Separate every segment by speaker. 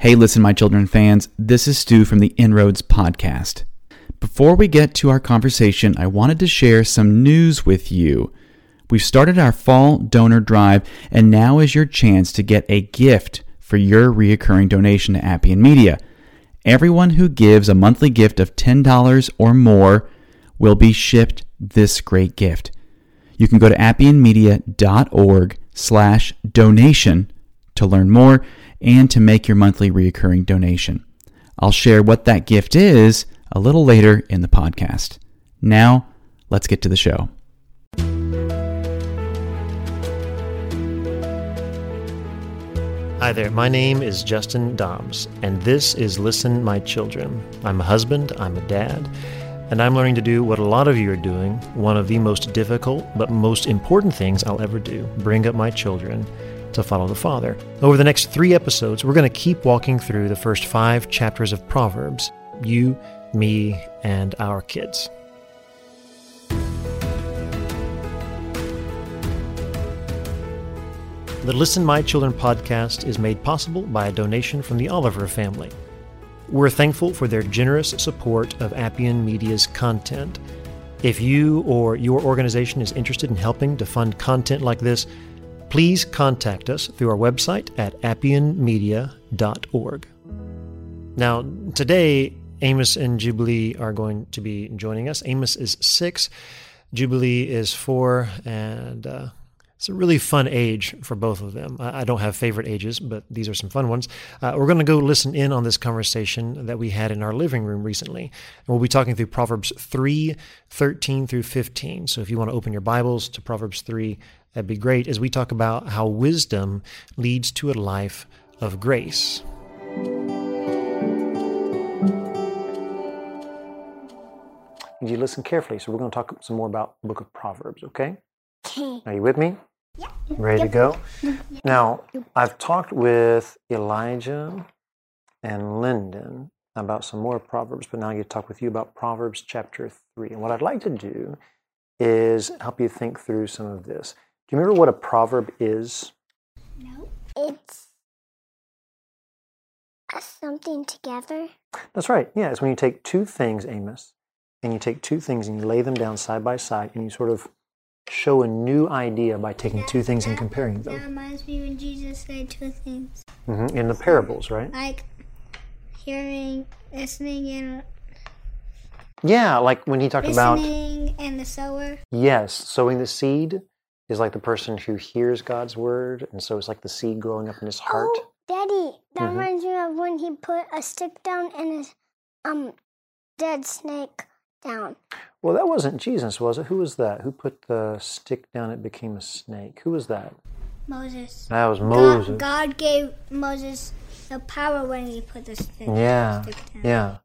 Speaker 1: Hey, listen, my children fans, this is Stu from the Inroads Podcast. Before we get to our conversation, I wanted to share some news with you. We've started our fall donor drive, and now is your chance to get a gift for your reoccurring donation to Appian Media. Everyone who gives a monthly gift of $10 or more will be shipped this great gift. You can go to appianmedia.org slash donation to learn more and to make your monthly recurring donation. I'll share what that gift is a little later in the podcast. Now, let's get to the show.
Speaker 2: Hi there, my name is Justin Dobbs, and this is Listen My Children. I'm a husband, I'm a dad, and I'm learning to do what a lot of you are doing one of the most difficult but most important things I'll ever do bring up my children to follow the Father. Over the next three episodes, we're going to keep walking through the first five chapters of Proverbs you, me, and our kids. The Listen My Children podcast is made possible by a donation from the Oliver family. We're thankful for their generous support of Appian Media's content. If you or your organization is interested in helping to fund content like this, please contact us through our website at appianmedia.org. Now, today, Amos and Jubilee are going to be joining us. Amos is six, Jubilee is four, and uh, it's a really fun age for both of them. I don't have favorite ages, but these are some fun ones. Uh, we're going to go listen in on this conversation that we had in our living room recently. And we'll be talking through Proverbs 3 13 through 15. So if you want to open your Bibles to Proverbs 3, that'd be great as we talk about how wisdom leads to a life of grace. You listen carefully. So we're going to talk some more about the book of Proverbs, okay?
Speaker 3: Okay.
Speaker 2: Are you with me?
Speaker 3: Yeah.
Speaker 2: Ready to go? Mm-hmm. Now, I've talked with Elijah and Lyndon about some more Proverbs, but now I get to talk with you about Proverbs chapter 3. And what I'd like to do is help you think through some of this. Do you remember what a proverb is?
Speaker 3: No. It's a something together.
Speaker 2: That's right. Yeah, it's when you take two things, Amos, and you take two things and you lay them down side by side and you sort of show a new idea by taking two things and comparing them.
Speaker 3: That reminds me when Jesus said two things.
Speaker 2: Mm-hmm. In the parables, right?
Speaker 3: Like hearing, listening, and
Speaker 2: Yeah, like when he talked about
Speaker 3: listening and the sower.
Speaker 2: Yes, sowing the seed is like the person who hears God's word, and so it's like the seed growing up in his heart.
Speaker 3: Oh, Daddy, that
Speaker 2: Mhm.
Speaker 3: reminds me of when he put a stick down and a um dead snake down.
Speaker 2: Well, that wasn't Jesus, was it? Who was that? Who put the stick down? It became a snake. Who was that?
Speaker 3: Moses.
Speaker 2: That was Moses.
Speaker 3: God gave Moses the power when he put the stick,
Speaker 2: Yeah,
Speaker 3: stick down.
Speaker 2: yeah.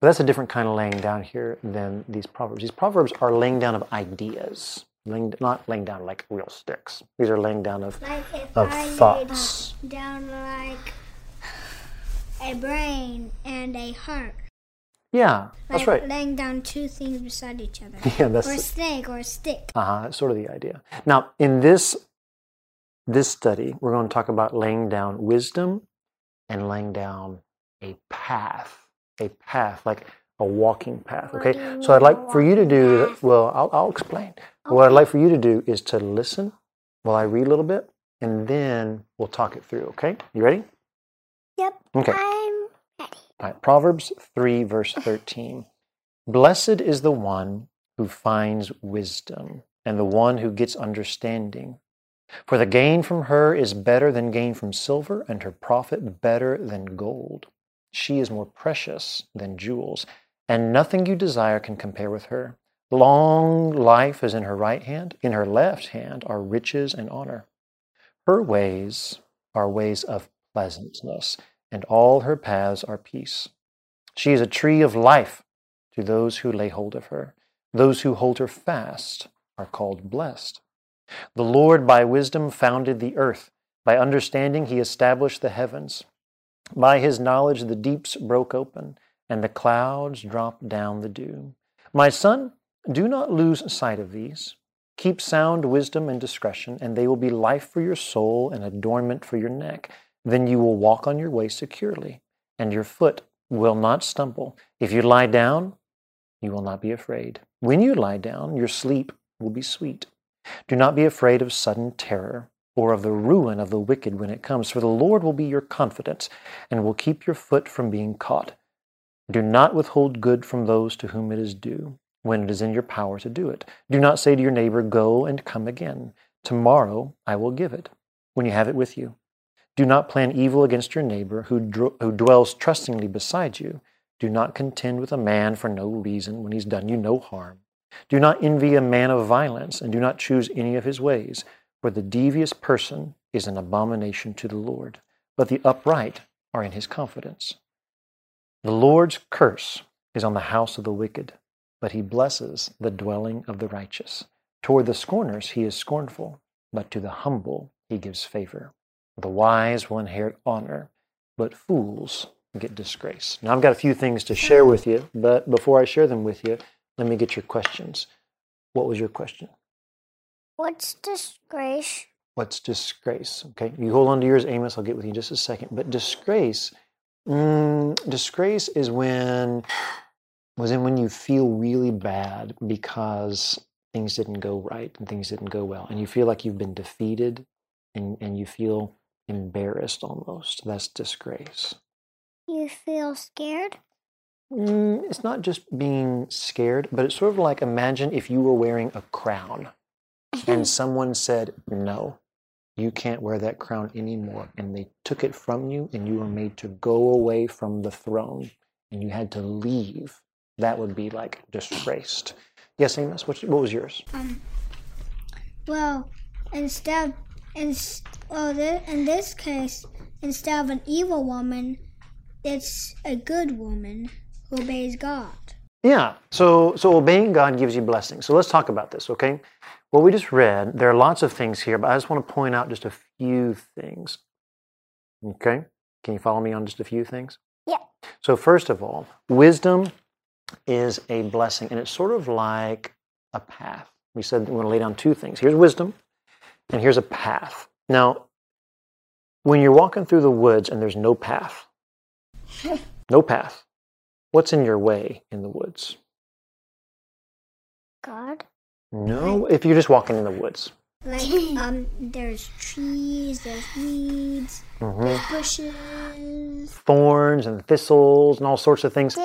Speaker 2: But that's a different kind of laying down here than these proverbs. These proverbs are laying down of ideas, laying, not laying down like real sticks. These are laying down of
Speaker 3: Like if
Speaker 2: of
Speaker 3: I laid
Speaker 2: thoughts.
Speaker 3: down like a brain and a heart.
Speaker 2: Yeah, that's right.
Speaker 3: laying down two things beside each other.
Speaker 2: Yeah, that's
Speaker 3: or a snake or a stick.
Speaker 2: Uh-huh, sort of the idea. Now, in this this study, we're going to talk about laying down wisdom and laying down a path, a path like a walking path. Okay, so I'd like for you to do. Well, I'll, I'll explain. What I'd like for you to do is to listen while I read a little bit, and then we'll talk it through. Okay, you ready?
Speaker 3: Yep.
Speaker 2: Okay.
Speaker 3: I'm ready.
Speaker 2: All right, Proverbs 3, verse 13. Blessed is the one who finds wisdom and the one who gets understanding. For the gain from her is better than gain from silver, and her profit better than gold. She is more precious than jewels, and nothing you desire can compare with her. Long life is in her right hand, in her left hand are riches and honor. Her ways are ways of pleasantness, and all her paths are peace. She is a tree of life to those who lay hold of her. Those who hold her fast are called blessed. The Lord by wisdom founded the earth. By understanding, he established the heavens. By his knowledge, the deeps broke open, and the clouds dropped down the dew. My son, do not lose sight of these. Keep sound wisdom and discretion, and they will be life for your soul and adornment for your neck. then you will walk on your way securely, and your foot will not stumble. If you lie down, you will not be afraid. When you lie down, your sleep will be sweet. Do not be afraid of sudden terror or of the ruin of the wicked when it comes, for the Lord will be your confidence and will keep your foot from being caught. Do not withhold good from those to whom it is due, when it is in your power to do it. Do not say to your neighbor, Go and come again. Tomorrow I will give it, when you have it with you. Do not plan evil against your neighbor who, dr- who dwells trustingly beside you. Do not contend with a man for no reason when he's done you no harm. Do not envy a man of violence, and do not choose any of his ways, for the devious person is an abomination to the Lord, but the upright are in his confidence. The Lord's curse is on the house of the wicked, but he blesses the dwelling of the righteous. Toward the scorners he is scornful, but to the humble he gives favor. The wise will inherit honor, but fools get disgrace. Now, I've got a few things to share with you, but before I share them with you, let me get your questions. What was your question?
Speaker 3: What's disgrace?
Speaker 2: What's disgrace? Okay, you hold on to yours, Amos. I'll get with you in just a second. But disgrace, mm, disgrace is when was in when you feel really bad because things didn't go right and things didn't go well, and you feel like you've been defeated, and and you feel embarrassed almost. That's disgrace.
Speaker 3: You feel scared?
Speaker 2: Mm, it's not just being scared, but it's sort of like imagine if you were wearing a crown and someone said, No, you can't wear that crown anymore. And they took it from you and you were made to go away from the throne and you had to leave. That would be like disgraced. Yes, Amos, what, what was yours?
Speaker 4: Um, well, instead, in, well, th- in this case, instead of an evil woman, it's a good woman who obeys God.
Speaker 2: Yeah. So so obeying God gives you blessings. So let's talk about this, okay? What we just read, there are lots of things here, but I just want to point out just a few things. Okay? Can you follow me on just a few things?
Speaker 3: Yeah.
Speaker 2: So first of all, wisdom is a blessing, and it's sort of like a path. We said we want to lay down two things. Here's wisdom, and here's a path. Now, when you're walking through the woods and there's no path, no path, What's in your way in the woods?
Speaker 3: God?
Speaker 2: No, if you're just walking in the woods.
Speaker 4: Like, um, there's trees, there's weeds,
Speaker 2: hmm
Speaker 4: there's bushes.
Speaker 2: Thorns and thistles and all sorts of things.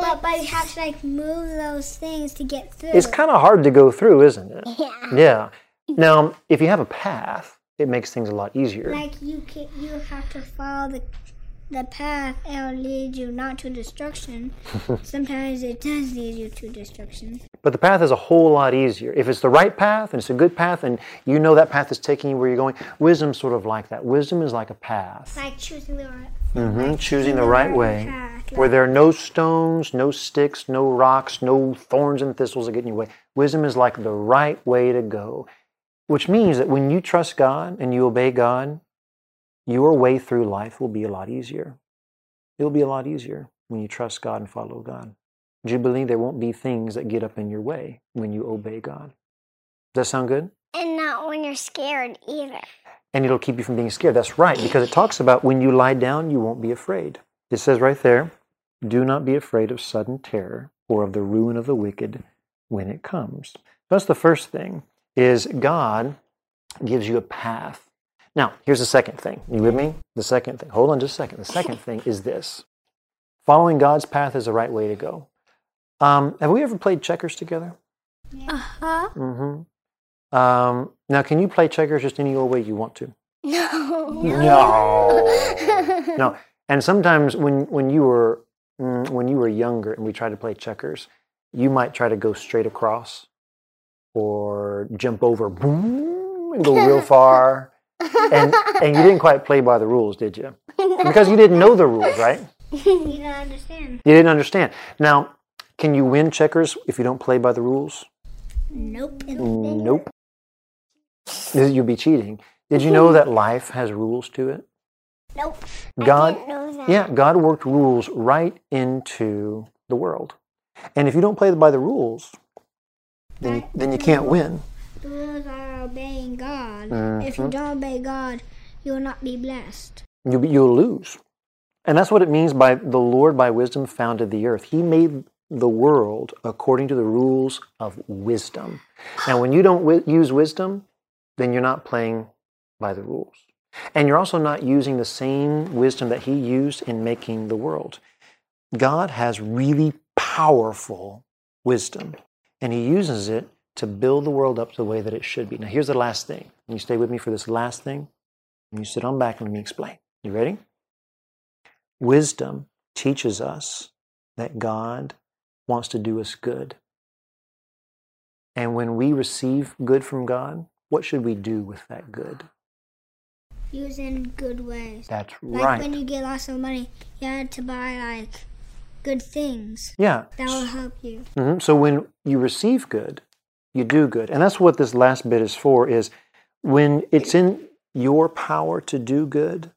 Speaker 4: But, but you have to, like, move those things to get through.
Speaker 2: It's kind of hard to go through, isn't it?
Speaker 3: Yeah.
Speaker 2: Yeah. Now, if you have a path, it makes things a lot easier.
Speaker 4: Like, you can, you have to follow the the path it'll lead you not to destruction. Sometimes it does lead you to destruction.
Speaker 2: But the path is a whole lot easier. If it's the right path and it's a good path and you know that path is taking you where you're going, wisdom's sort of like that. Wisdom is like a path.
Speaker 4: Like choosing the right
Speaker 2: hmm Choosing the right way.
Speaker 4: path.
Speaker 2: Where there are no stones, no sticks, no rocks, no thorns and thistles that get in your way. Wisdom is like the right way to go. Which means that when you trust God and you obey God, your way through life will be a lot easier. It'll be a lot easier when you trust God and follow God. Do you believe there won't be things that get up in your way when you obey God? Does that sound good?
Speaker 3: And not when you're scared either.
Speaker 2: and it'll keep you from being scared. That's right, because it talks about when you lie down, you won't be afraid. It says right there, do not be afraid of sudden terror or of the ruin of the wicked when it comes. That's the first thing, is God gives you a path. Now, here's the second thing. You with me? The second thing. Hold on just a second. The second thing is this. Following God's path is the right way to go. Um, have we ever played checkers together?
Speaker 3: Uh huh.
Speaker 2: Mm-hmm. Um, now, can you play checkers just any old way you want to?
Speaker 3: No.
Speaker 2: No. no. And sometimes when when you were mm, when you were younger and we tried to play checkers, you might try to go straight across or jump over boom and go real far. And and you didn't quite play by the rules, did you? Because you didn't know the rules, right?
Speaker 4: you don't understand.
Speaker 2: You didn't understand. Now, can you win checkers if you don't play by the rules?
Speaker 4: Nope.
Speaker 2: Nope. You'd be cheating. Did you know that life has rules to it?
Speaker 3: Nope.
Speaker 2: God
Speaker 3: I didn't know that.
Speaker 2: Yeah, God worked rules right into the world. And if you don't play by the rules, then, then you can't win.
Speaker 4: The rules are obeying God. If
Speaker 2: Mm-hmm.
Speaker 4: you don't obey God, you will not be blessed.
Speaker 2: You, you'll lose. And that's what it means by the Lord by wisdom founded the earth. He made the world according to the rules of wisdom. Now, when you don't wi- use wisdom, then you're not playing by the rules. And you're also not using the same wisdom that He used in making the world. God has really powerful wisdom, and He uses it to build the world up the way that it should be. Now, here's the last thing. Can you stay with me for this last thing? And you sit on back and let me explain. You ready? Wisdom teaches us that God wants to do us good. And when we receive good from God, what should we do with that good?
Speaker 4: Use in good ways.
Speaker 2: That's
Speaker 4: Like
Speaker 2: right.
Speaker 4: Like when you get lots of money, you had to buy like good things
Speaker 2: yeah.
Speaker 4: that will help you.
Speaker 2: hmm So when you receive good, you do good. And that's what this last bit is for is when it's in your power to do good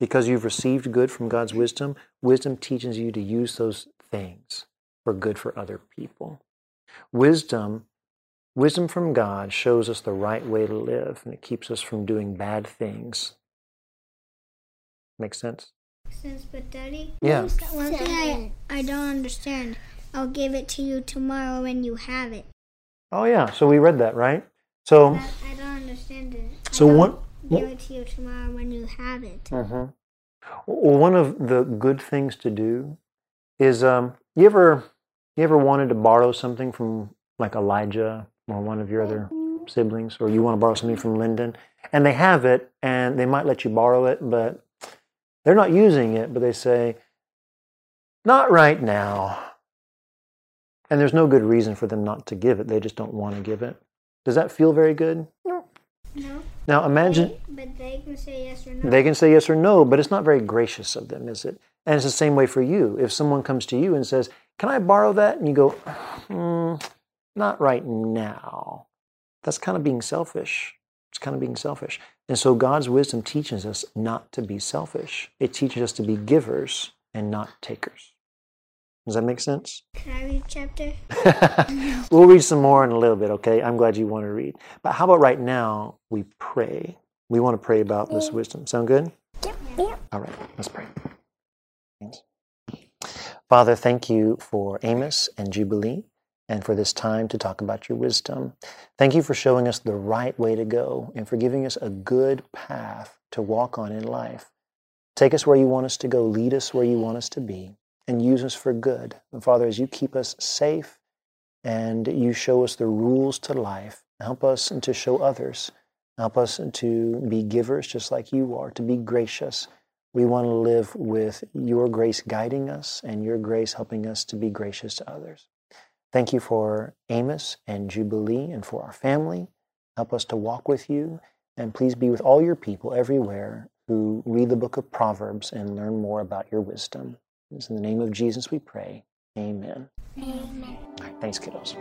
Speaker 2: because you've received good from God's wisdom, wisdom teaches you to use those things for good for other people. Wisdom wisdom from God shows us the right way to live and it keeps us from doing bad things. Makes sense?
Speaker 4: Sense, but Daddy,
Speaker 2: Yeah.
Speaker 4: one thing I, I don't understand. I'll give it to you tomorrow when you have it.
Speaker 2: Oh yeah, so we read that, right? So
Speaker 4: That, I don't understand it.
Speaker 2: So
Speaker 4: don't
Speaker 2: one
Speaker 4: Give it to you tomorrow when you have it.
Speaker 2: Mm-hmm. Well, one of the good things to do is um, you ever you ever wanted to borrow something from like Elijah or one of your other mm-hmm. siblings, or you want to borrow something from Lyndon, and they have it, and they might let you borrow it, but they're not using it, but they say, "Not right now," and there's no good reason for them not to give it. They just don't want to give it. Does that feel very good?
Speaker 4: No, no.
Speaker 2: Now imagine.
Speaker 4: But they can say yes or no.
Speaker 2: They can say yes or no, but it's not very gracious of them, is it? And it's the same way for you. If someone comes to you and says, Can I borrow that? And you go, hmm, Not right now. That's kind of being selfish. It's kind of being selfish. And so God's wisdom teaches us not to be selfish, it teaches us to be givers and not takers. Does that make sense?
Speaker 4: Can I read chapter?
Speaker 2: we'll read some more in a little bit, okay? I'm glad you want to read. But how about right now we pray? We want to pray about this wisdom. Sound good? Yep. All right, let's pray. Thanks. Father, thank you for Amos and Jubilee and for this time to talk about your wisdom. Thank you for showing us the right way to go and for giving us a good path to walk on in life. Take us where you want us to go, lead us where you want us to be, and use us for good. And Father, as you keep us safe and you show us the rules to life, help us to show others. Help us to be givers just like you are, to be gracious. We want to live with your grace guiding us and your grace helping us to be gracious to others. Thank you for Amos and Jubilee and for our family. Help us to walk with you. And please be with all your people everywhere who read the book of Proverbs and learn more about your wisdom. It's in the name of Jesus we pray. Amen.
Speaker 3: Amen.
Speaker 2: All right, thanks, kiddos.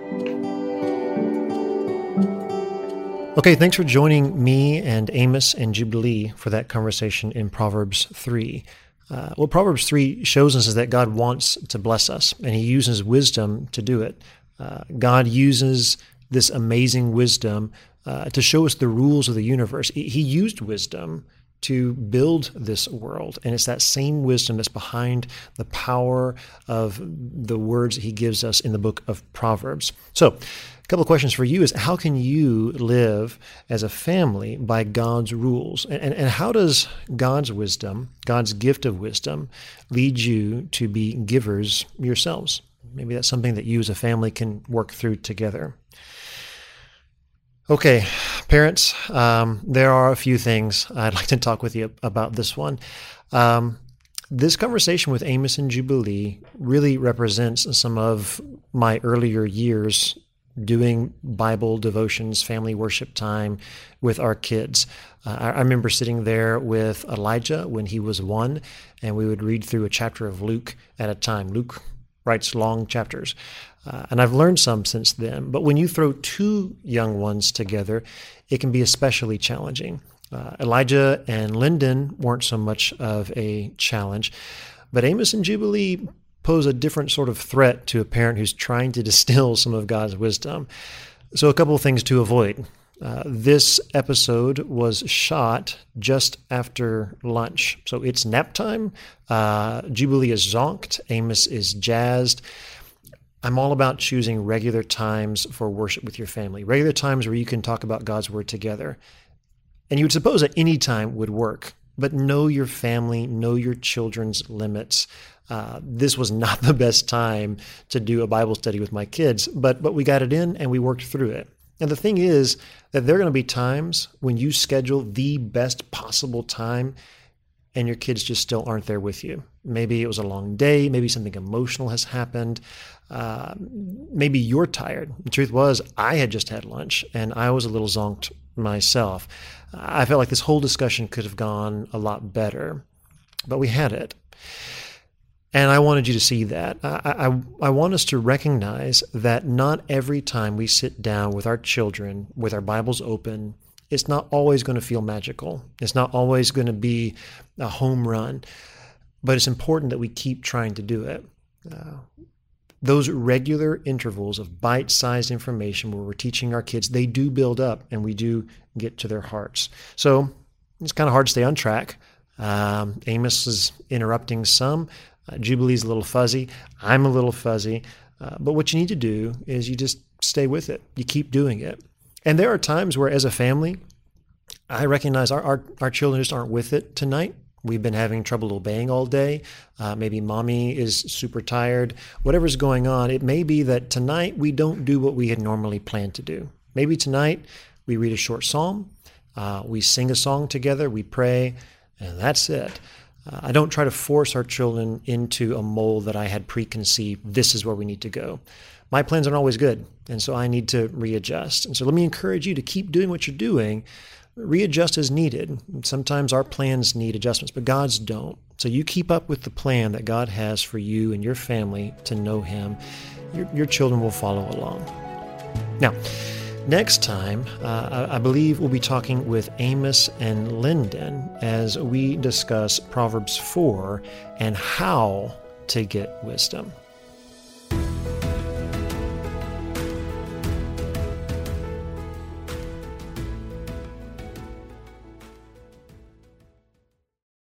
Speaker 5: Okay, thanks for joining me and Amos and Jubilee for that conversation in Proverbs 3. Uh, what Proverbs 3 shows us is that God wants to bless us, and He uses wisdom to do it. Uh, God uses this amazing wisdom uh, to show us the rules of the universe. He he used wisdom to build this world. And it's that same wisdom that's behind the power of the words he gives us in the book of Proverbs. So, a couple of questions for you is how can you live as a family by God's rules? And, and, and how does God's wisdom, God's gift of wisdom, lead you to be givers yourselves? Maybe that's something that you as a family can work through together. Okay, parents, um, there are a few things I'd like to talk with you about this one. Um, this conversation with Amos and Jubilee really represents some of my earlier years doing Bible devotions, family worship time with our kids. Uh, I, I remember sitting there with Elijah when he was one, and we would read through a chapter of Luke at a time. Luke writes long chapters. Uh, and I've learned some since then. But when you throw two young ones together, it can be especially challenging. Uh, Elijah and Lyndon weren't so much of a challenge, but Amos and Jubilee pose a different sort of threat to a parent who's trying to distill some of God's wisdom. So, a couple of things to avoid.
Speaker 2: Uh, this episode was shot just after lunch. So it's nap time. Uh, Jubilee is zonked. Amos is jazzed. I'm all about choosing regular times for worship with your family, regular times where you can talk about God's word together. And you would suppose that any time would work, but know your family, know your children's limits. Uh, this was not the best time to do a Bible study with my kids, but but we got it in and we worked through it. And the thing is that there are going to be times when you schedule the best possible time and your kids just still aren't there with you. Maybe it was a long day, maybe something emotional has happened. Uh, maybe you're tired. The truth was, I had just had lunch and I was a little zonked myself. I felt like this whole discussion could have gone a lot better, but we had it. And I wanted you to see that. I, I, I, want us to recognize that not every time we sit down with our children with our Bibles open, it's not always going to feel magical. It's not always going to be a home run, but it's important that we keep trying to do it. Uh, those regular intervals of bite sized information where we're teaching our kids, they do build up and we do get to their hearts. So it's kind of hard to stay on track. Um, Amos is interrupting some. Uh, Jubilee's a little fuzzy. I'm a little fuzzy. Uh, but what you need to do is you just stay with it. You keep doing it. And there are times where, as a family, I recognize our, our, our children just aren't with it tonight. We've been having trouble obeying all day. Uh, maybe mommy is super tired. Whatever's going on, it may be that tonight we don't do what we had normally planned to do. Maybe tonight we read a short psalm, uh, we sing a song together, we pray, and that's it. Uh, I don't try to force our children into a mold that I had preconceived. This is where we need to go. My plans aren't always good, and so I need to readjust. And so let me encourage you to keep doing what you're doing. Readjust as needed. Sometimes our plans need adjustments, but God's don't. So you keep up with the plan that God has for you and your family to know Him. Your, your children will follow along. Now, Next time, uh, I believe we'll be talking with Amos and Lyndon as we discuss Proverbs 4 and how to get wisdom.